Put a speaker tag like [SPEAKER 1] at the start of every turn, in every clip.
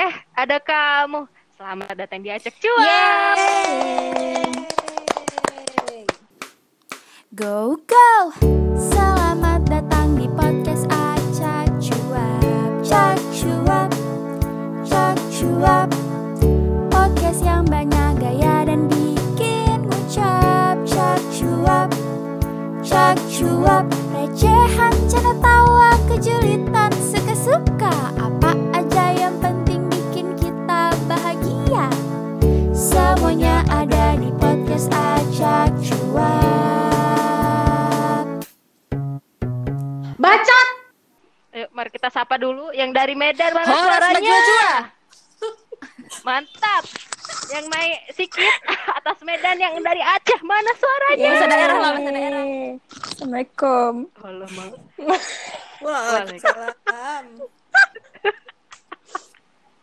[SPEAKER 1] Eh, ada kamu. Selamat datang di Acak Cuap.
[SPEAKER 2] Go go! Selamat datang di podcast Acak Cuap. Cak Cuap. Cak Cuap. Podcast yang banyak gaya dan bikin ngucap. Cak Cuap. Cak Cuap. Recehan, canda tawa, kejulitan, suka-suka Semuanya ada di podcast Acak Cuap
[SPEAKER 3] Bacot.
[SPEAKER 1] Ayo, mari kita sapa dulu yang dari Medan mana
[SPEAKER 3] Horas
[SPEAKER 1] suaranya? Mantap. Yang naik sikit atas Medan yang dari Aceh mana suaranya?
[SPEAKER 2] Bahasa daerah lah, bahasa daerah.
[SPEAKER 4] Assalamualaikum.
[SPEAKER 3] Waalaikumsalam.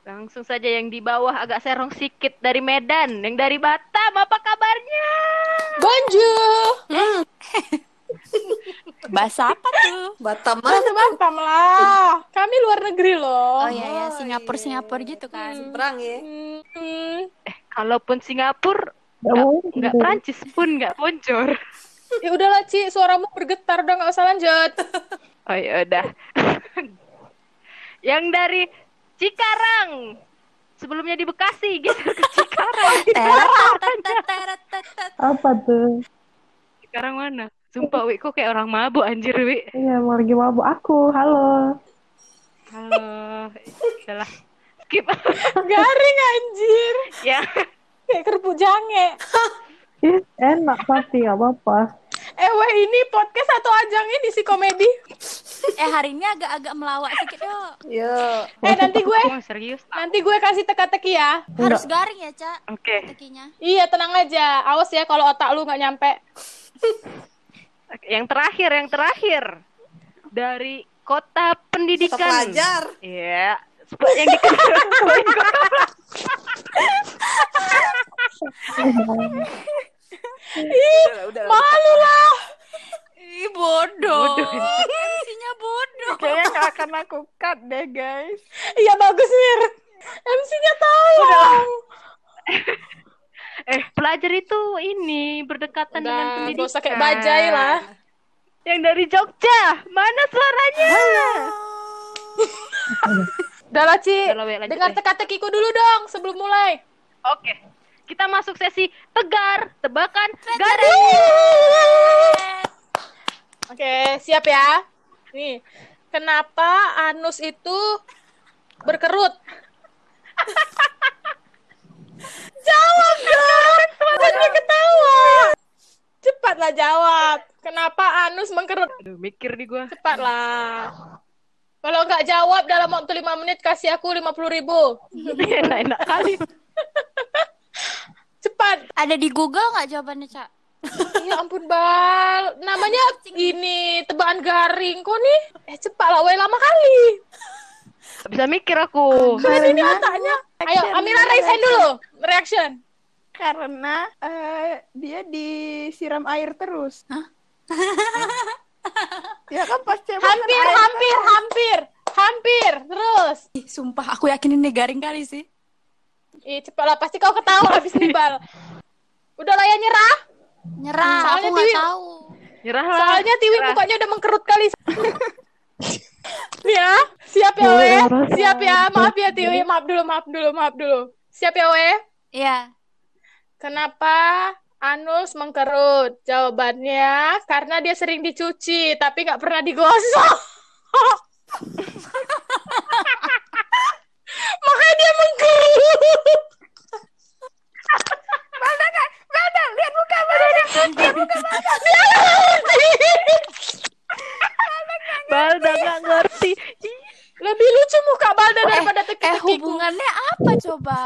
[SPEAKER 1] Langsung saja yang di bawah agak serong sikit dari Medan, yang dari Batam apa kabarnya?
[SPEAKER 3] Bonjour.
[SPEAKER 2] Bahasa apa tuh?
[SPEAKER 3] Batam mana, Bang?
[SPEAKER 4] Batam lah. Kami luar negeri loh.
[SPEAKER 2] Oh iya ya, Singapura Singapura gitu kan.
[SPEAKER 3] Perang ya.
[SPEAKER 4] Hmm.
[SPEAKER 1] Kalaupun Singapura nggak nggak Prancis pun nggak boncor.
[SPEAKER 4] Ya udahlah Ci, suaramu bergetar udah nggak usah lanjut.
[SPEAKER 1] Oh ya udah. yang dari Cikarang. Sebelumnya di Bekasi, geser ke Cikarang.
[SPEAKER 5] Apa tuh?
[SPEAKER 1] Cikarang mana? Sumpah, Wi, kok kayak orang mabuk anjir, Wi.
[SPEAKER 5] Iya, mau lagi mabuk aku. Halo.
[SPEAKER 1] Halo. Udahlah. Skip.
[SPEAKER 4] Garing anjir.
[SPEAKER 1] ya.
[SPEAKER 4] Kayak kerupuk jange.
[SPEAKER 5] Ih, enak pasti, nggak apa-apa.
[SPEAKER 4] Eh weh ini podcast atau ajang ini sih komedi?
[SPEAKER 2] Eh hari ini agak-agak melawak sedikit yuk.
[SPEAKER 3] Yo.
[SPEAKER 4] Eh nanti gue
[SPEAKER 1] Oh, serius?
[SPEAKER 4] nanti gue kasih teka-teki ya.
[SPEAKER 2] Harus garing ya, Cak.
[SPEAKER 1] Oke.
[SPEAKER 2] Tekinya.
[SPEAKER 4] Iya tenang aja. Awas ya kalau otak lu nggak nyampe.
[SPEAKER 1] Yang terakhir, yang terakhir. Dari kota pendidikan.
[SPEAKER 3] pelajar.
[SPEAKER 1] Iya. Sep- yang dikenal selain kota Udah, udah,
[SPEAKER 4] Malu lah.
[SPEAKER 2] Ih, bodoh.
[SPEAKER 1] Bodoh.
[SPEAKER 2] MC-nya bodoh.
[SPEAKER 4] Kayaknya nggak akan aku cut deh guys. Iya bagus Mir. MC-nya tahu.
[SPEAKER 1] Eh, pelajar itu ini berdekatan dengan
[SPEAKER 4] Udah,
[SPEAKER 1] pendidikan.
[SPEAKER 4] gak usah kayak bajai lah.
[SPEAKER 1] Yang dari Jogja, mana suaranya?
[SPEAKER 4] Udah lah Ci, dengar teka-tekiku dulu dong sebelum mulai.
[SPEAKER 1] Oke. Kita masuk sesi tegar, tebakan, garing.
[SPEAKER 4] Oke, siap ya. Nih, kenapa anus itu berkerut? jawab dong, jangan ketawa. Cepatlah jawab. Kenapa anus mengkerut?
[SPEAKER 1] Aduh, mikir di gua.
[SPEAKER 4] Cepatlah. Kalau nggak jawab dalam waktu 5 menit, kasih aku 50 ribu.
[SPEAKER 1] Enak-enak kali.
[SPEAKER 4] Cepat.
[SPEAKER 2] Ada di Google nggak jawabannya, Cak?
[SPEAKER 4] Ya ampun, Bal. Namanya ini tebakan garing kok nih. Eh, cepatlah, weh lama kali.
[SPEAKER 1] Bisa mikir aku.
[SPEAKER 4] Kan ini otaknya. Ayo, Amira raise hand dulu. Reaction.
[SPEAKER 6] Karena eh, dia disiram air terus. ya kan pas kan
[SPEAKER 4] Hampir,
[SPEAKER 6] air-
[SPEAKER 4] hampir, hampir. Hampir. Terus.
[SPEAKER 2] Ih, sumpah aku yakin ini garing kali sih.
[SPEAKER 4] Ih, cepatlah. Pasti kau ketawa habis nih, Bal. Udah lah ya nyerah.
[SPEAKER 2] Nyerah,
[SPEAKER 4] Soalnya
[SPEAKER 2] aku
[SPEAKER 4] Tiwi-
[SPEAKER 2] tahu.
[SPEAKER 1] Nyerah lah.
[SPEAKER 4] Soalnya Tiwi
[SPEAKER 1] Nyerah.
[SPEAKER 4] mukanya udah mengkerut kali. Ya. Siap ya, We? Siap ya. Maaf ya, Tiwi. Maaf dulu, maaf dulu, maaf dulu. Siap ya, We?
[SPEAKER 2] Iya.
[SPEAKER 4] Kenapa anus mengkerut? Jawabannya karena dia sering dicuci tapi nggak pernah digosok. Makanya dia mengkerut.
[SPEAKER 1] Balda nggak ngerti. Ih,
[SPEAKER 4] Lebih lucu muka Balda daripada
[SPEAKER 2] Eh,
[SPEAKER 4] teki-tekiku.
[SPEAKER 2] hubungannya apa coba?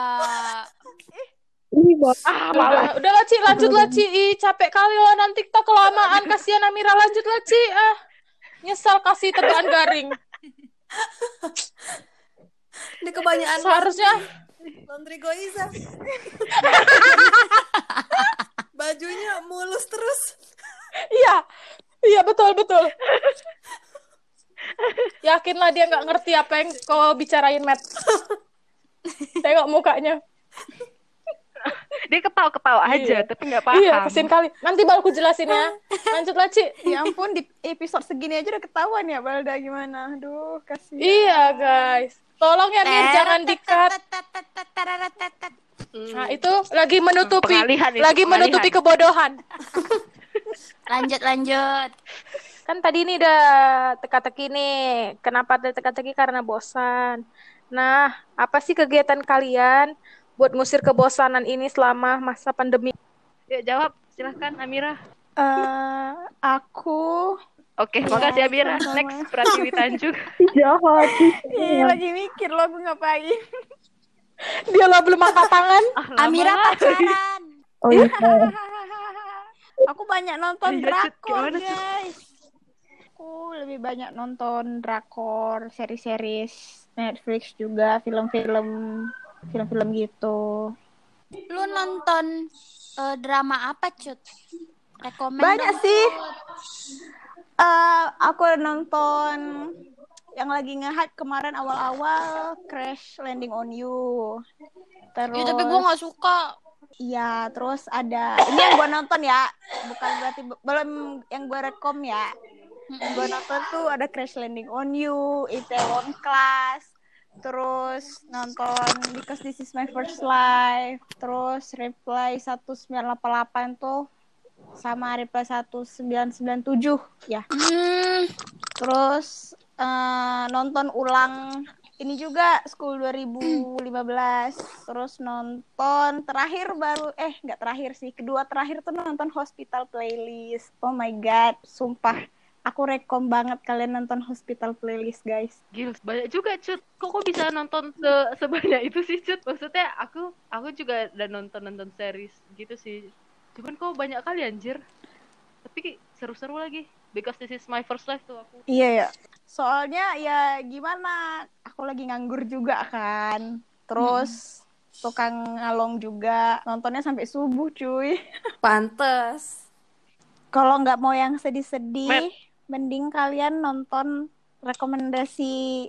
[SPEAKER 5] Ini buat
[SPEAKER 4] Ah, udah, udah lah, Ci. Lanjut lah, Ci. Ih, capek kali lah. Nanti kita kelamaan. Kasihan Amira. Lanjut lah, Ci. Ah, nyesal kasih tebakan garing.
[SPEAKER 3] Ini kebanyakan
[SPEAKER 4] Seharusnya
[SPEAKER 3] laundry Goiza. Bajunya mulus terus.
[SPEAKER 4] Iya, iya betul betul. Yakinlah dia nggak ngerti apa yang kau bicarain, Matt. Tengok mukanya.
[SPEAKER 1] Dia ketawa-ketawa aja,
[SPEAKER 4] Iya.
[SPEAKER 1] tapi nggak paham.
[SPEAKER 4] Iya, kesin kali. Nanti baru aku jelasin ya. Lanjut lah, Ci.
[SPEAKER 6] Ya ampun di episode segini aja udah ketahuan ya Balda gimana. Aduh, kasihan.
[SPEAKER 4] Iya, guys. Tolong ya, Mir, jangan di-cut.
[SPEAKER 1] Hmm.
[SPEAKER 4] Nah, itu lagi menutupi
[SPEAKER 1] Pengalihan itu,
[SPEAKER 4] lagi menutupi
[SPEAKER 1] pengalihan.
[SPEAKER 4] kebodohan.
[SPEAKER 2] Lanjut lanjut.
[SPEAKER 4] Kan tadi ini udah teka-teki nih. Kenapa ada teka-teki? Karena bosan. Nah, apa sih kegiatan kalian buat ngusir kebosanan ini selama masa pandemi?
[SPEAKER 1] Yuk jawab, silahkan Amira.
[SPEAKER 6] Eh, aku
[SPEAKER 1] Oke, makasih Amira.
[SPEAKER 6] sama-sama.
[SPEAKER 1] Next, Pratiwi Tanjung.
[SPEAKER 5] Jahat.
[SPEAKER 6] Ih, lagi mikir lo gue ngapain.
[SPEAKER 4] Dia lah belum angkat tangan.
[SPEAKER 1] Ah.
[SPEAKER 2] Amira pacaran.
[SPEAKER 5] Oh iya.
[SPEAKER 6] Aku banyak nonton
[SPEAKER 1] Iya,
[SPEAKER 6] drakor, guys. Aku lebih banyak nonton drakor, seri-series Netflix juga, film-film film-film gitu.
[SPEAKER 2] Lu nonton eh, drama apa, Cut? Rekomen
[SPEAKER 6] Banyak
[SPEAKER 2] dong.
[SPEAKER 6] sih. Eh, aku nonton yang lagi nge-hype kemarin awal-awal Crash Landing on You. Terus
[SPEAKER 2] Ya, tapi gua nggak suka.
[SPEAKER 6] Iya, terus ada ini yang gua nonton ya, bukan berarti be- belum yang gua rekom ya. Yang gua nonton tuh ada Crash Landing on You, Itaewon Class, terus nonton Because This Is My First Life, terus Reply 1988 tuh sama Reply 1997 ya.
[SPEAKER 2] Hmm,
[SPEAKER 6] Terus eh, nonton ulang ini juga School 2015. Terus nonton terakhir baru eh nggak terakhir sih, kedua terakhir tuh nonton Hospital Playlist. Oh my god, sumpah. Aku rekom banget kalian nonton Hospital Playlist, guys.
[SPEAKER 1] Gil, banyak juga cut. Kok kok bisa nonton se sebanyak itu sih cut? Maksudnya aku aku juga udah nonton nonton series gitu sih. Cuman kok banyak kali anjir. Tapi seru-seru lagi. Because this is my first life tuh aku.
[SPEAKER 6] Iya ya. Soalnya ya gimana? Aku lagi nganggur juga kan. Terus tukang ngalong juga. Nontonnya sampai subuh, cuy.
[SPEAKER 3] Pantes.
[SPEAKER 6] Kalau nggak mau yang sedih-sedih, mending kalian nonton rekomendasi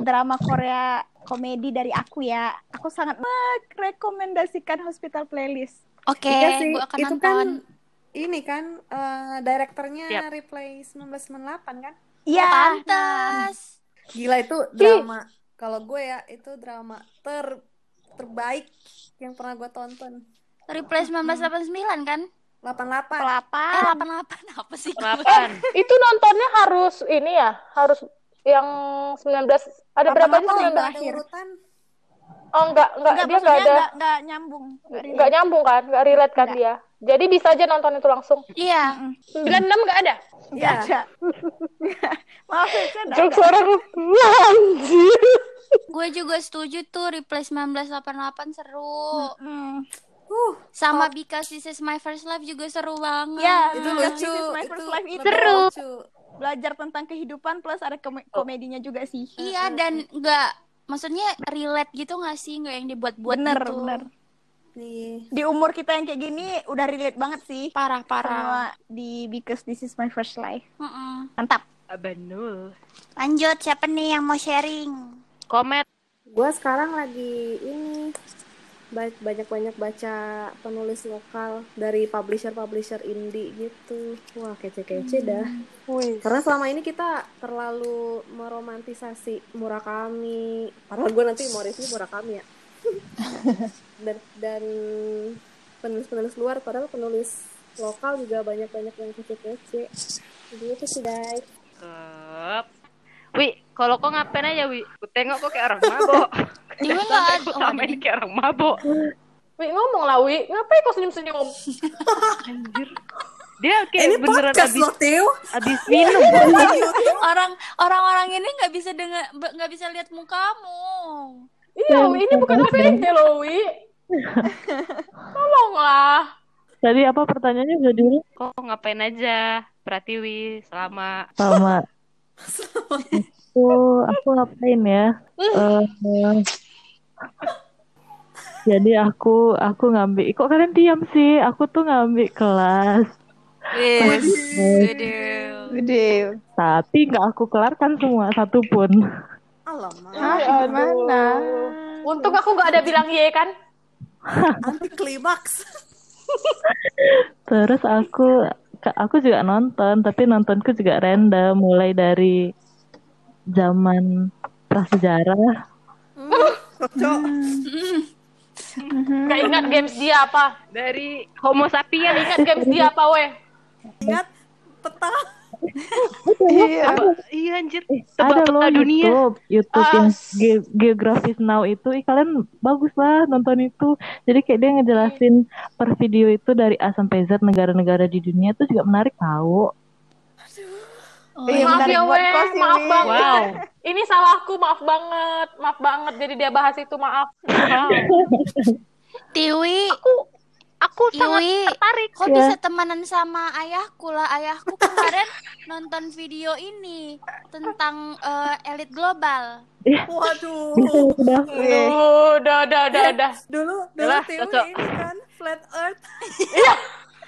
[SPEAKER 6] drama Korea komedi dari aku ya. Aku sangat rekomendasikan Hospital Playlist.
[SPEAKER 2] Oke,
[SPEAKER 3] sih,
[SPEAKER 2] gua akan
[SPEAKER 3] itu
[SPEAKER 2] nonton.
[SPEAKER 3] kan ini kan eh, direkturnya
[SPEAKER 1] Siap.
[SPEAKER 3] Replay 1998 kan?
[SPEAKER 6] Iya.
[SPEAKER 2] Pantas.
[SPEAKER 3] Gila itu drama. Kalau gue ya itu drama ter terbaik yang pernah gue tonton.
[SPEAKER 2] Replay 1989 kan?
[SPEAKER 3] 88.
[SPEAKER 2] Eh,
[SPEAKER 6] Pelapan.
[SPEAKER 2] 88 apa sih?
[SPEAKER 1] Delapan.
[SPEAKER 4] Itu nontonnya harus ini ya, harus yang 19 ada berapa sih 19?
[SPEAKER 3] Delapan ada urutan.
[SPEAKER 4] Oh enggak, enggak,
[SPEAKER 6] Enggak,
[SPEAKER 4] dia enggak ada
[SPEAKER 6] nggak nggak nyambung. Nggak relate.
[SPEAKER 4] enggak nyambung kan, enggak relate kan dia. Jadi bisa aja nonton itu langsung.
[SPEAKER 2] Iya.
[SPEAKER 4] 96 enggak ada.
[SPEAKER 6] Nggak
[SPEAKER 3] Iya.
[SPEAKER 6] ada. Maaf ya,
[SPEAKER 4] Jokes orang anjir.
[SPEAKER 2] Gue juga setuju tuh Replay 1988 seru.
[SPEAKER 6] Hmm.
[SPEAKER 3] Uh,
[SPEAKER 2] Sama Because This Is My First Love juga seru banget.
[SPEAKER 6] Ya,
[SPEAKER 3] itu lucu.
[SPEAKER 6] This Is My
[SPEAKER 3] itu
[SPEAKER 6] First Life itu
[SPEAKER 3] lebih
[SPEAKER 1] Seru.
[SPEAKER 3] lucu.
[SPEAKER 6] belajar tentang kehidupan plus ada kome- komedinya juga sih.
[SPEAKER 2] Iya dan nggak maksudnya relate gitu nggak sih nggak yang dibuat-buat
[SPEAKER 6] bener,
[SPEAKER 2] gitu.
[SPEAKER 6] bener.
[SPEAKER 3] Nih.
[SPEAKER 6] Di umur kita yang kayak gini udah relate banget sih.
[SPEAKER 2] Parah parah.
[SPEAKER 6] Semua di Because This Is My First Life.
[SPEAKER 2] Mm-mm.
[SPEAKER 6] Mantap.
[SPEAKER 1] Abanul.
[SPEAKER 2] Lanjut siapa nih yang mau sharing?
[SPEAKER 1] Komet.
[SPEAKER 3] Gue sekarang lagi ini banyak-banyak baca penulis lokal dari publisher-publisher indie gitu. Wah, kece-kece dah. Karena selama ini kita terlalu meromantisasi Murakami. Padahal gue nanti mau review Murakami ya. dan dan penulis-penulis luar, padahal penulis lokal juga banyak-banyak yang kece-kece. Jadi itu sih, guys.
[SPEAKER 1] Cakep. Wi, kalau kok ngapain aja, Wi? Ku tengok kok kayak orang mabok.
[SPEAKER 2] Iya nggak ada. Oh,
[SPEAKER 1] selama ini kayak orang mabok.
[SPEAKER 4] Wi ngomong lah Wi, ngapain kau senyum-senyum?
[SPEAKER 1] Anjir. Dia kayak
[SPEAKER 3] Ini
[SPEAKER 1] beneran
[SPEAKER 3] podcast
[SPEAKER 1] abis,
[SPEAKER 3] loh, Teo.
[SPEAKER 1] abis minum.
[SPEAKER 2] Orang orang-orang ini nggak bisa dengar nggak bisa lihat mukamu.
[SPEAKER 4] Iya Wi, ini bukan AVT loh Wi. Tolonglah.
[SPEAKER 5] Tadi apa pertanyaannya udah dulu
[SPEAKER 1] Kok ngapain aja? Pratiwi selama
[SPEAKER 5] sama aku aku ngapain ya? Eh, jadi aku aku ngambil kok kalian diam sih? Aku tuh ngambil kelas.
[SPEAKER 6] Gede.
[SPEAKER 5] Tapi nggak aku kelarkan semua satu pun.
[SPEAKER 3] Alamak.
[SPEAKER 6] Ah, gimana?
[SPEAKER 4] Untung aku nggak ada bilang ye kan.
[SPEAKER 3] Anti klimaks.
[SPEAKER 5] Terus aku aku juga nonton, tapi nontonku juga random mulai dari zaman prasejarah.
[SPEAKER 3] Cok.
[SPEAKER 4] Gak ingat games dia apa.
[SPEAKER 1] Dari Homo sapiens.
[SPEAKER 4] Ingat games dia apa weh.
[SPEAKER 3] Ingat peta.
[SPEAKER 6] Iya.
[SPEAKER 1] Apa? Iya anjir.
[SPEAKER 5] Ada
[SPEAKER 1] Tebak
[SPEAKER 5] loh
[SPEAKER 1] peta dunia.
[SPEAKER 5] YouTube, YouTube yang Ge- Geografis Now itu, ih kalian bagus lah nonton itu. Jadi kayak dia ngejelasin per video itu dari A sampai Z negara-negara di dunia itu juga menarik tahu.
[SPEAKER 2] Oh,
[SPEAKER 6] Iya,
[SPEAKER 4] maaf ya weh, maaf
[SPEAKER 6] ini.
[SPEAKER 4] banget.
[SPEAKER 1] Wow.
[SPEAKER 4] Ini salahku, maaf banget, maaf banget. Jadi dia bahas itu maaf.
[SPEAKER 1] Wow.
[SPEAKER 2] Tiwi,
[SPEAKER 1] Aku aku sangat
[SPEAKER 2] Iwi,
[SPEAKER 1] tertarik.
[SPEAKER 2] kok
[SPEAKER 5] Ya.
[SPEAKER 2] bisa temenan sama ayahku lah? Ayahku kemarin nonton video ini tentang eh, elit global.
[SPEAKER 3] Waduh.
[SPEAKER 5] Udah,
[SPEAKER 4] udah, udah, udah, udah.
[SPEAKER 3] Dulu dulu
[SPEAKER 1] Yalah,
[SPEAKER 3] Tiwi ini kan flat earth.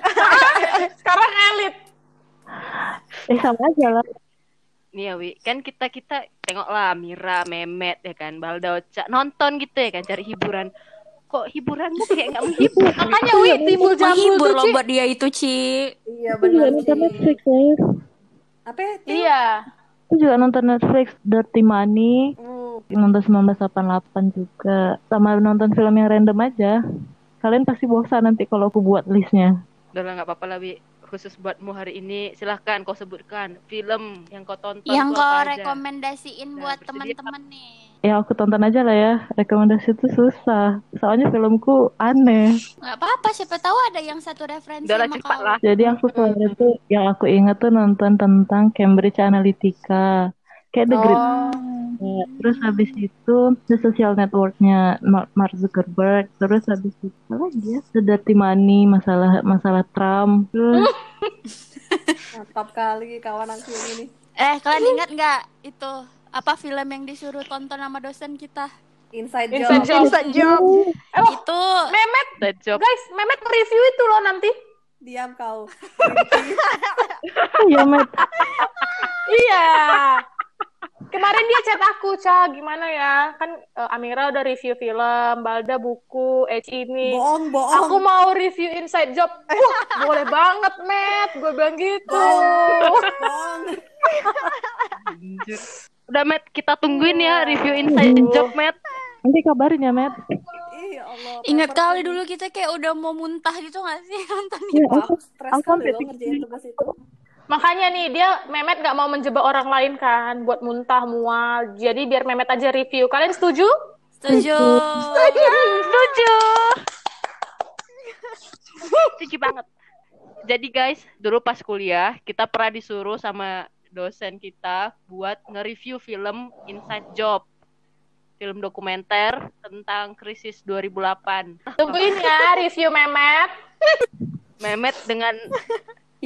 [SPEAKER 4] Sekarang elit.
[SPEAKER 5] Eh sama aja lah.
[SPEAKER 1] Nih ya Wi, kan kita kita tengoklah Mira, Memet ya kan, Balda Oca nonton gitu ya kan cari hiburan. Kok hiburanmu kayak nggak menghibur?
[SPEAKER 4] Makanya Wi timbul jambul
[SPEAKER 2] Menghibur
[SPEAKER 4] tuh,
[SPEAKER 2] loh buat dia itu, Ci.
[SPEAKER 3] Iya
[SPEAKER 5] Aku juga
[SPEAKER 3] benar.
[SPEAKER 5] Netflix ya.
[SPEAKER 3] Apa? ya?
[SPEAKER 4] Iya.
[SPEAKER 5] Aku juga nonton Netflix Dirty Money,
[SPEAKER 3] Hmm.
[SPEAKER 5] nonton 1988 juga, sama nonton film yang random aja. Kalian pasti bosan nanti kalau aku buat listnya.
[SPEAKER 1] Udah lah nggak apa-apa lah Wi. Khusus buatmu hari ini silahkan kau sebutkan film yang kau tonton
[SPEAKER 2] Yang kau
[SPEAKER 1] apa aja.
[SPEAKER 2] rekomendasiin
[SPEAKER 1] Nah,
[SPEAKER 2] buat teman-teman nih.
[SPEAKER 5] Ya aku tonton aja lah ya. Rekomendasi itu susah. Soalnya filmku aneh.
[SPEAKER 2] Nggak apa-apa, siapa tahu ada yang satu referensi
[SPEAKER 1] Udah lah
[SPEAKER 2] sama kau.
[SPEAKER 1] lah.
[SPEAKER 5] Jadi aku kemarin tuh yang aku ingat tuh nonton tentang Cambridge Analytica. Kayak The Great. Ya, Terus habis itu The Social Network-nya Mark Zuckerberg. Terus habis itu apa lagi ya? The Dirty Money, masalah masalah Trump. Terus
[SPEAKER 3] Mantap kali kawan aku ini.
[SPEAKER 2] Eh, kalian ingat nggak itu apa film yang disuruh tonton sama dosen kita?
[SPEAKER 3] Inside
[SPEAKER 4] Inside
[SPEAKER 3] job.
[SPEAKER 4] job.
[SPEAKER 6] Inside job.
[SPEAKER 4] Oh,
[SPEAKER 2] Itu
[SPEAKER 4] Memet,
[SPEAKER 1] The job.
[SPEAKER 4] guys, Memet review itu loh nanti.
[SPEAKER 3] Diam kau.
[SPEAKER 5] ya Matt,
[SPEAKER 4] Iya. Kemarin dia chat aku, Ca, gimana ya? Kan eh, Amira udah review film, Balda buku, H ini.
[SPEAKER 3] Bohong, bohong.
[SPEAKER 4] Aku mau review Inside Job. Wah, boleh banget, Matt. Gue bilang gitu.
[SPEAKER 1] Udah Matt, kita tungguin ya review Inside Job Matt.
[SPEAKER 5] nanti kabarin ya Matt.
[SPEAKER 3] Ya Allah.
[SPEAKER 2] ingat kali dulu kita kayak udah mau muntah gitu nggak sih nonton
[SPEAKER 5] Ya,
[SPEAKER 3] Wah,
[SPEAKER 5] aku,
[SPEAKER 3] aku
[SPEAKER 5] aku
[SPEAKER 3] kali
[SPEAKER 5] sampai
[SPEAKER 3] loh ngerjain tugas itu.
[SPEAKER 4] Makanya nih, dia Memet gak mau menjebak orang lain kan, buat muntah, mual. Jadi biar Memet aja review. Kalian setuju?
[SPEAKER 2] setuju
[SPEAKER 1] Setuju. Setuju banget. Jadi guys, dulu pas kuliah kita pernah disuruh sama dosen kita buat nge-review film Inside Job. Film dokumenter tentang krisis 2008.
[SPEAKER 4] Tungguin ya review Memet.
[SPEAKER 1] Memet dengan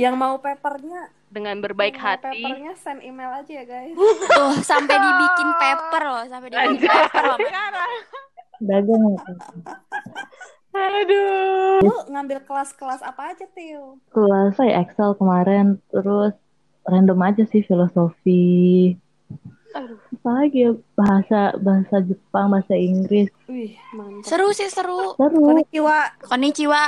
[SPEAKER 3] Yang mau papernya,
[SPEAKER 1] dengan berbaik
[SPEAKER 3] yang mau
[SPEAKER 1] hati
[SPEAKER 3] papernya send email aja ya guys.
[SPEAKER 2] tuh sampai dibikin paper loh sampai dibikin paper loh
[SPEAKER 5] dagang.
[SPEAKER 4] Aduh.
[SPEAKER 3] Lu ngambil kelas-kelas apa aja, Tio?
[SPEAKER 5] Kelas saya Excel kemarin, terus random aja sih filosofi. Apa lagi ya? Bahasa bahasa Jepang, bahasa Inggris.
[SPEAKER 3] Wih, mantap.
[SPEAKER 2] seru sih seru
[SPEAKER 5] Seru.
[SPEAKER 3] Konnichiwa,
[SPEAKER 2] konnichiwa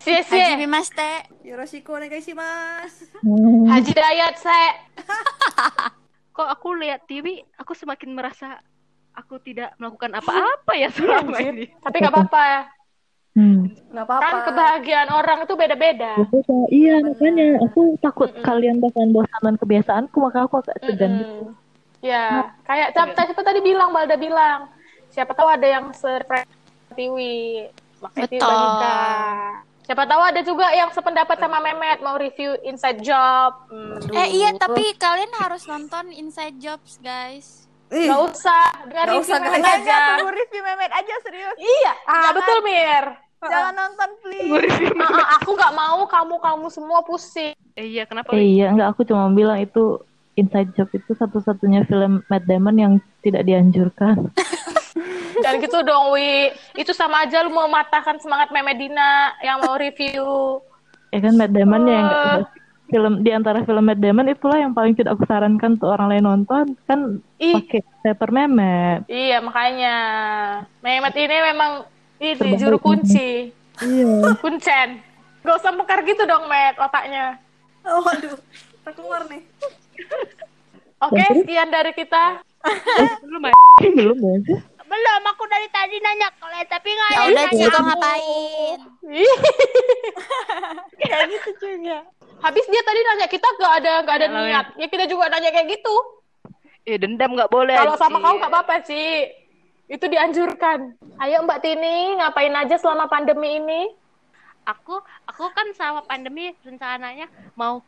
[SPEAKER 3] Medina des.
[SPEAKER 4] Cie,
[SPEAKER 2] Haji
[SPEAKER 4] cie.
[SPEAKER 2] Mimaste
[SPEAKER 3] Yoroshiku onegaishimasu.
[SPEAKER 5] Hmm.
[SPEAKER 4] Haji Dayat, se.
[SPEAKER 1] kok aku lihat TV aku semakin merasa aku tidak melakukan apa-apa ya selama ini.
[SPEAKER 4] Tapi gak apa-apa ya.
[SPEAKER 5] Hmm.
[SPEAKER 3] Nggak apa-apa.
[SPEAKER 4] Kan kebahagiaan orang itu beda-beda.
[SPEAKER 5] Iya, makanya aku takut kalian bakalan bosan kebiasaanku, maka aku agak segan gitu.
[SPEAKER 4] Ya, kayak siapa, siapa tadi bilang, Balda bilang. Siapa tahu ada yang seperti Wi. Makanya Tiwi
[SPEAKER 2] Betul.
[SPEAKER 4] Siapa tahu ada juga yang sependapat sama Memet mau review Inside Job. Hmm,
[SPEAKER 2] eh iya tapi kalian harus nonton Inside Jobs guys
[SPEAKER 3] Ih,
[SPEAKER 4] Gak usah, dengan
[SPEAKER 3] Nggak
[SPEAKER 4] review
[SPEAKER 3] usah,
[SPEAKER 4] Memet
[SPEAKER 3] guys.
[SPEAKER 4] aja.
[SPEAKER 6] Tunggu review Memet aja serius.
[SPEAKER 4] Iya, ah betul Mir.
[SPEAKER 6] Jangan nonton please.
[SPEAKER 4] Ah, ah, aku nggak mau kamu kamu semua pusing.
[SPEAKER 1] Eh, iya kenapa?
[SPEAKER 5] Eh iya, enggak aku cuma bilang itu Inside Job itu satu-satunya film Matt Damon yang tidak dianjurkan.
[SPEAKER 4] Dan gitu dong, Wi. Itu sama aja lu mau mematahkan semangat Memedina yang mau review.
[SPEAKER 5] ya kan Matt Damon ya yang enggak film di antara film Matt Damon itulah yang paling tidak aku sarankan untuk orang lain nonton kan pakai paper memet.
[SPEAKER 4] Iya, makanya. Mehmet ini memang ini juru kunci.
[SPEAKER 5] Iya.
[SPEAKER 4] Kuncen. Gak usah mekar gitu dong, Met, otaknya.
[SPEAKER 3] Oh, waduh. Tak keluar nih.
[SPEAKER 4] Oke, sekian dari kita.
[SPEAKER 1] Belum ya?
[SPEAKER 5] Belum ya?
[SPEAKER 6] Belum, aku dari tadi nanya kalian tapi nggak
[SPEAKER 2] Ya
[SPEAKER 6] ada
[SPEAKER 2] udah
[SPEAKER 6] yang nanya
[SPEAKER 2] ngapain?
[SPEAKER 6] Kayak gitu juga.
[SPEAKER 4] Habis dia tadi nanya kita gak ada gak ada
[SPEAKER 1] Kalau
[SPEAKER 4] niat. Ya kita juga nanya kayak gitu.
[SPEAKER 1] Eh dendam nggak boleh.
[SPEAKER 4] Kalau sama kau nggak apa-apa sih. Itu dianjurkan. Ayo Mbak Tini, ngapain aja selama pandemi ini?
[SPEAKER 1] aku aku kan sama pandemi rencananya mau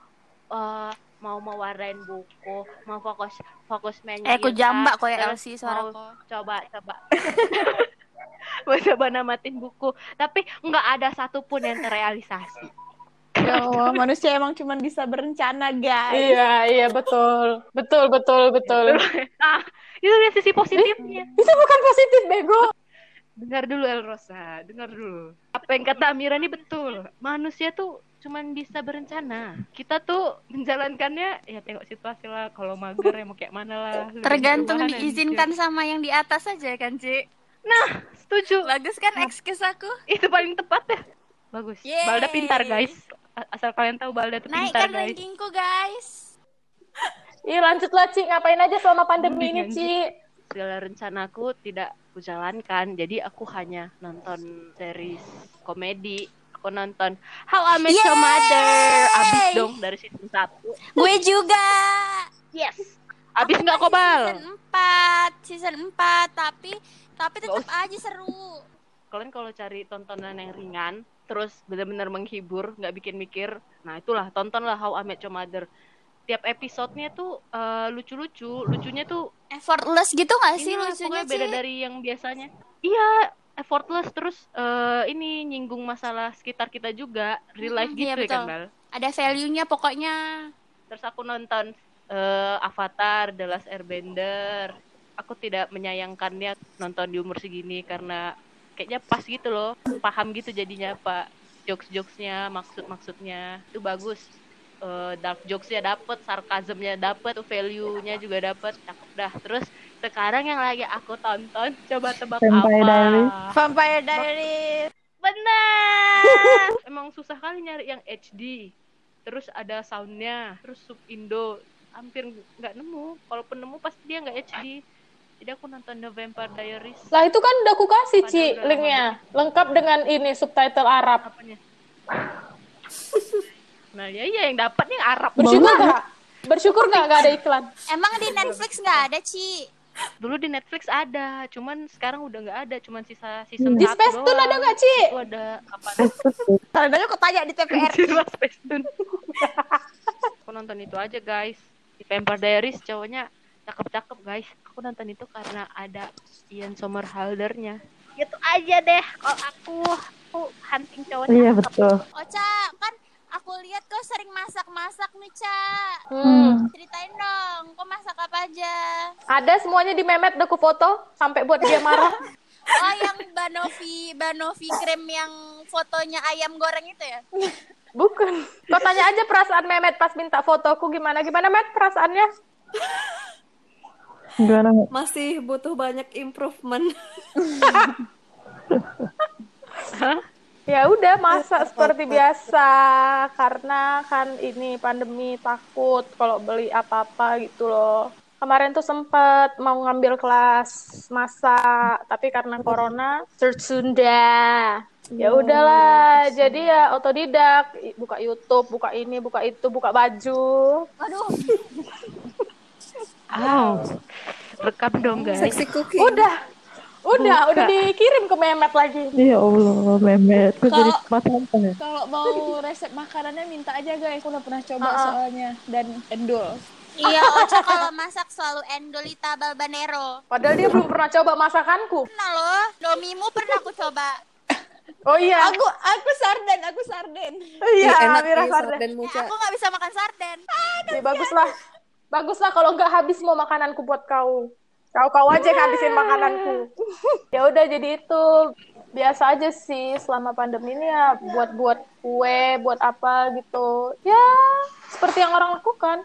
[SPEAKER 1] eh, mau mewarnain buku mau fokus fokus main
[SPEAKER 2] Eh, ku
[SPEAKER 1] gitar,
[SPEAKER 2] jambak kok ya
[SPEAKER 1] mau
[SPEAKER 2] suaraku.
[SPEAKER 1] coba coba mau coba namatin buku tapi nggak ada satupun yang terrealisasi
[SPEAKER 6] Ya Allah, manusia emang cuma bisa berencana, guys.
[SPEAKER 4] Iya, iya betul. Betul, betul, betul.
[SPEAKER 1] ah itu dia sisi positifnya
[SPEAKER 4] Itu bukan positif, Bego.
[SPEAKER 1] dengar dulu El Rosa dengar dulu apa yang kata Amira ini betul manusia tuh cuman bisa berencana kita tuh menjalankannya ya tengok situasi lah kalau mager ya mau kayak mana lah
[SPEAKER 2] Tergantung diizinkan
[SPEAKER 1] anjir.
[SPEAKER 2] sama yang di atas aja kan, Ci?
[SPEAKER 1] setuju
[SPEAKER 2] Bagus kan excuse aku?
[SPEAKER 1] itu paling tepat ya bagus
[SPEAKER 2] Yeay.
[SPEAKER 1] Balda pintar guys asal kalian tahu Balda tuh pintar
[SPEAKER 2] Naikkan
[SPEAKER 1] guys
[SPEAKER 2] rankingku, guys.
[SPEAKER 4] Iya, lanjutlah, Ci. Ngapain aja selama pandemi ini,
[SPEAKER 1] Mendingan,
[SPEAKER 4] Ci?
[SPEAKER 1] segala rencanaku tidak kujalankan jadi aku hanya nonton series komedi aku nonton. How I Met Your. Mother. Abis dong dari season 1
[SPEAKER 2] Gue juga.
[SPEAKER 1] yes. Abis nggak kobal?
[SPEAKER 2] Season 4, season 4, tapi tapi tetap aja seru.
[SPEAKER 1] kalian kalau cari tontonan yang ringan terus benar-benar menghibur nggak bikin mikir nah itulah tontonlah How I Met Your Mother. Tiap episodenya tuh eh, lucu-lucu lucunya tuh
[SPEAKER 2] Effortless gitu gak sih lucunya,
[SPEAKER 1] pokoknya beda dari yang biasanya. Iya effortless terus eh, ini nyinggung masalah sekitar kita juga real life
[SPEAKER 2] Mm,
[SPEAKER 1] gitu
[SPEAKER 2] iya,
[SPEAKER 1] ya kan. Bal?
[SPEAKER 2] Ada value-nya pokoknya.
[SPEAKER 1] terus aku nonton eh, Avatar The Last Airbender. Aku tidak menyayangkannya nonton di umur segini karena kayaknya pas gitu loh. Paham gitu jadinya pak. Jokes jokesnya maksud maksudnya itu bagus. Eh, dark jokesnya dapet sarkasmnya dapet tuh value-nya juga dapet. Cakep dah. Terus sekarang yang lagi aku tonton coba tebak
[SPEAKER 5] Vampire
[SPEAKER 1] apa
[SPEAKER 5] Diaries.
[SPEAKER 6] Vampire Diaries.
[SPEAKER 1] benar emang susah kali nyari yang HD terus ada soundnya terus sub Indo hampir nggak nemu kalaupun nemu pasti dia nggak HD jadi aku nonton The Vampire Diaries
[SPEAKER 4] Lah itu kan udah aku kasih, Ci,
[SPEAKER 1] lama
[SPEAKER 4] linknya. Lengkap dengan ini subtitle Arab.
[SPEAKER 1] apanya nah ya iya yang dapatnya Arab
[SPEAKER 4] Bersyukur nggak? Bersyukur nggak nggak ada iklan?
[SPEAKER 2] Emang di Netflix nggak ada, Ci?
[SPEAKER 1] Dulu di Netflix ada cuman sekarang udah nggak ada cuman sisa season
[SPEAKER 4] Di Space Tune ada nggak, Ci?
[SPEAKER 1] itu ada apa?
[SPEAKER 6] Tandanya kok tanya di
[SPEAKER 1] lah Space Tune. aku nonton itu aja guys. Di Vampire Diaries cowoknya cakep-cakep guys. Aku nonton itu karena ada Ian Somerhaldernya. Gitu aja deh kalau aku. Aku hunting cowoknya.
[SPEAKER 5] Iya betul.
[SPEAKER 2] Ocha, kan aku lihat kau sering masak-masak nih, Ca.
[SPEAKER 4] Hmm.
[SPEAKER 2] Ceritain dong, kau masak apa aja?
[SPEAKER 4] Ada semuanya di memet udah aku foto sampai buat dia marah.
[SPEAKER 2] Oh, yang Banovi, Banovi krem yang fotonya ayam goreng itu ya?
[SPEAKER 4] Bukan. Kau tanya aja perasaan Memet pas minta fotoku gimana? Gimana Met perasaannya?
[SPEAKER 5] Gimana?
[SPEAKER 3] Masih butuh banyak improvement.
[SPEAKER 4] Ya udah masak seperti biasa karena kan ini pandemi takut kalau beli apa-apa gitu loh. Kemarin tuh sempet mau ngambil kelas masak tapi karena corona tertunda. Ya udahlah, jadi ya otodidak, buka YouTube, buka ini, buka itu, buka baju.
[SPEAKER 2] Aduh,
[SPEAKER 1] Wow. Rekam dong guys.
[SPEAKER 3] Cooking.
[SPEAKER 4] Udah, udah,
[SPEAKER 1] Buka.
[SPEAKER 4] udah dikirim ke Memet lagi.
[SPEAKER 5] Ya Allah, memet. Kok jadi tempat ya?
[SPEAKER 6] Kalau mau resep makanannya minta aja guys. Aku udah pernah coba
[SPEAKER 4] Ah, ah.
[SPEAKER 6] soalnya dan endul.
[SPEAKER 2] iya Ocha kalau masak selalu endolita balbanero.
[SPEAKER 4] Padahal dia belum pernah coba masakanku.
[SPEAKER 2] Pernah loh, domimu pernah aku coba.
[SPEAKER 4] Oh iya,
[SPEAKER 6] Aku aku sarden, aku sarden.
[SPEAKER 4] iya,
[SPEAKER 3] enak
[SPEAKER 4] Mira Sarden.
[SPEAKER 3] sarden muca.
[SPEAKER 2] Aku nggak bisa makan sarden.
[SPEAKER 4] Ya, baguslah. Baguslah kalau nggak habis mau makananku buat kau. Kau kau aja yang habisin makananku. ya udah jadi itu biasa aja sih selama pandemi ini ya buat-buat kue, buat apa gitu. Ya, seperti yang orang lakukan.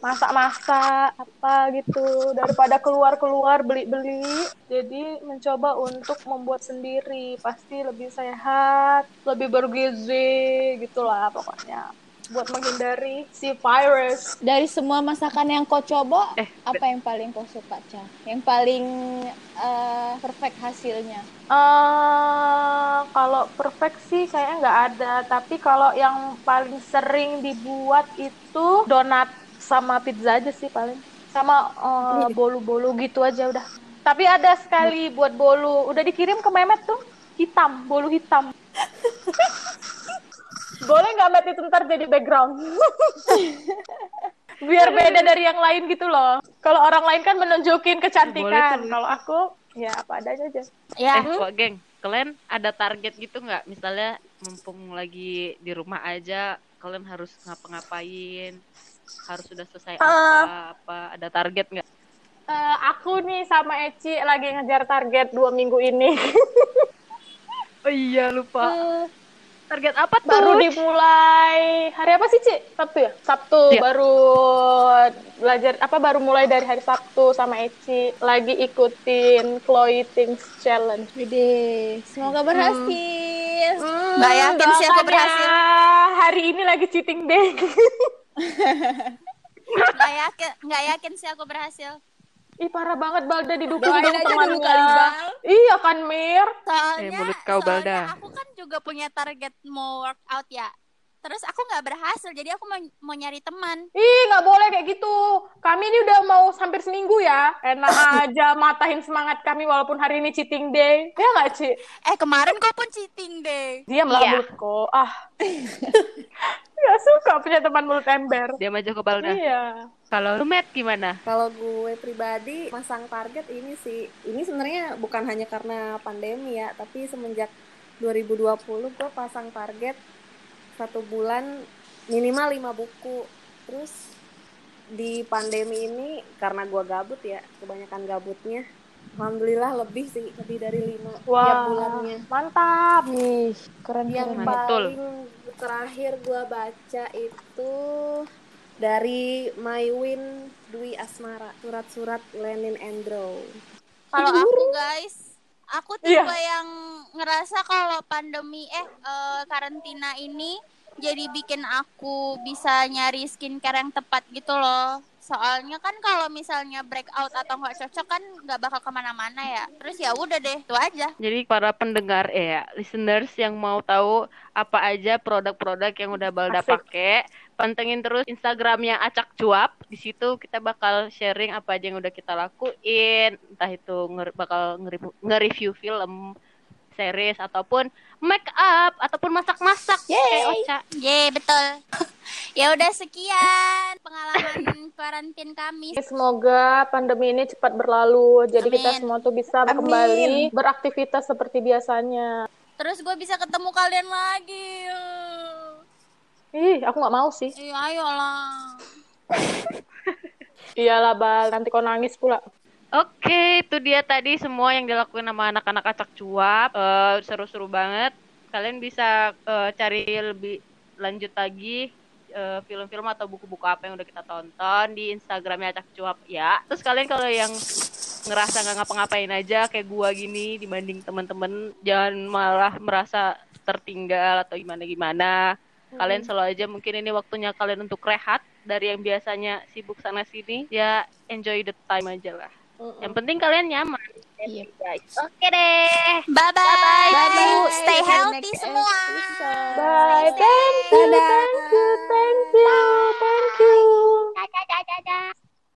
[SPEAKER 4] Masak-masak apa gitu daripada keluar-keluar beli-beli. Jadi mencoba untuk membuat sendiri, pasti lebih sehat, lebih bergizi gitulah pokoknya buat menghindari si virus.
[SPEAKER 6] Dari semua masakan yang kau coba,
[SPEAKER 1] Eh,
[SPEAKER 6] apa yang paling kau suka, Ca? Yang paling eh, perfect hasilnya?
[SPEAKER 4] eh kalau perfect sih kayaknya nggak ada. Tapi kalau yang paling sering dibuat itu donat sama pizza aja sih paling. Sama eh, bolu-bolu gitu aja udah. Tapi ada sekali buat bolu. Udah dikirim ke Memet tuh. Hitam, bolu hitam. Boleh nggak Met itu ntar jadi background? Biar beda dari yang lain gitu loh. Kalau orang lain kan menunjukin kecantikan. Kalau aku ya apa adanya aja.
[SPEAKER 6] Ya,
[SPEAKER 1] Eh, kok geng, kalian ada target gitu nggak? Misalnya mumpung lagi di rumah aja, kalian harus ngapa-ngapain, harus sudah selesai
[SPEAKER 4] Ah.
[SPEAKER 1] apa, apa, ada target nggak?
[SPEAKER 4] Eh, aku nih sama Eci lagi ngejar target dua minggu ini.
[SPEAKER 1] Oh iya lupa. Target apa tuh?
[SPEAKER 4] baru dimulai hari apa sih Ci? Sabtu ya? Sabtu
[SPEAKER 1] Iya.
[SPEAKER 4] baru belajar apa baru mulai dari hari Sabtu sama Eci lagi ikutin Chloe Things Challenge.
[SPEAKER 6] Wede, semoga berhasil.
[SPEAKER 4] Hmm,
[SPEAKER 2] Nggak yakin sih aku berhasil.
[SPEAKER 4] ya. Hari ini lagi cheating day.
[SPEAKER 2] nggak yakin nggak yakin sih aku berhasil
[SPEAKER 4] Ih parah banget Balda didukung
[SPEAKER 6] Doain
[SPEAKER 4] dong
[SPEAKER 6] aja
[SPEAKER 4] temannya.
[SPEAKER 6] kali, Bal.
[SPEAKER 4] Iya kan Mir?
[SPEAKER 2] soalnya
[SPEAKER 1] Eh, mulut kau,
[SPEAKER 2] soalnya
[SPEAKER 1] Balda.
[SPEAKER 2] aku kan juga punya target mau workout ya terus aku nggak berhasil jadi aku mau, mau nyari teman
[SPEAKER 4] Ih, nggak boleh kayak gitu. Kami ini udah mau hampir seminggu ya. Enak aja matahin semangat kami walaupun hari ini cheating day. Ya nggak, Ci?
[SPEAKER 2] eh kemarin kau pun cheating deh
[SPEAKER 4] Diam lah
[SPEAKER 1] Iya.
[SPEAKER 4] mulutku. Ah. Gak suka punya teman mulut ember.
[SPEAKER 1] Dia aja ke Balda.
[SPEAKER 4] Iya.
[SPEAKER 1] Kalau lu Matt gimana?
[SPEAKER 3] Kalau gue pribadi masang target ini sih, ini sebenarnya bukan hanya karena pandemi ya, tapi semenjak 2020 gue pasang target satu bulan minimal 5 buku. Terus di pandemi ini karena gue gabut ya, kebanyakan gabutnya, alhamdulillah lebih sih, lebih dari 5 tiap
[SPEAKER 4] Wah,
[SPEAKER 3] bulannya.
[SPEAKER 4] mantap. Ih, keren
[SPEAKER 3] Yang
[SPEAKER 4] keren.
[SPEAKER 1] Betul.
[SPEAKER 3] paling terakhir gue baca itu dari My Win Dwi Asmara, surat-surat Lenin Andrew.
[SPEAKER 2] kalau aku guys aku
[SPEAKER 4] Iya.
[SPEAKER 2] tipe yang ngerasa kalau pandemi eh eh, karantina ini jadi bikin aku bisa nyari skincare yang tepat gitu loh. Soalnya kan kalau misalnya breakout atau nggak cocok kan nggak bakal ke mana-mana ya. Terus ya udah deh itu aja.
[SPEAKER 1] Jadi para pendengar eh ya, listeners yang mau tahu apa aja produk-produk yang udah Balda pakai, pantengin terus Instagramnya Acak Cuap. Di situ kita bakal sharing apa aja yang udah kita lakuin, entah itu nger- bakal nge-review- nge-review film, series ataupun make up ataupun masak-masak kayak Ocha.
[SPEAKER 2] Ye betul ya udah sekian pengalaman karantin kami
[SPEAKER 4] Semoga pandemi ini cepat berlalu. Jadi kita
[SPEAKER 2] Amin.
[SPEAKER 4] semua tuh bisa kembali beraktivitas seperti biasanya.
[SPEAKER 2] terus gue bisa ketemu kalian lagi
[SPEAKER 4] Ih, aku nggak mau sih.
[SPEAKER 2] Iya ayolah
[SPEAKER 4] Iyalah, Bal. Nanti kau nangis pula.
[SPEAKER 1] Oke, itu dia tadi semua yang dilakuin sama anak-anak acak cuap. Eh, seru-seru banget. Kalian bisa eh, cari lebih lanjut lagi eh, film-film atau buku-buku apa yang udah kita tonton di Instagramnya acak cuap ya. Terus kalian kalau yang ngerasa nggak ngapa-ngapain aja kayak gua gini dibanding teman-teman, jangan malah merasa tertinggal atau gimana-gimana. Kalian selalu aja mungkin ini waktunya kalian untuk rehat dari yang biasanya sibuk sana sini. Ya enjoy the time aja lah. Mm-mm. Yang penting kalian nyaman. yeah. Oke deh.
[SPEAKER 2] Bye bye. Bye
[SPEAKER 6] bye. Stay
[SPEAKER 2] healthy semua.
[SPEAKER 4] Bye. Thank you.
[SPEAKER 6] Thank you.
[SPEAKER 4] Thank you. Thank you. da, da, da, da, da.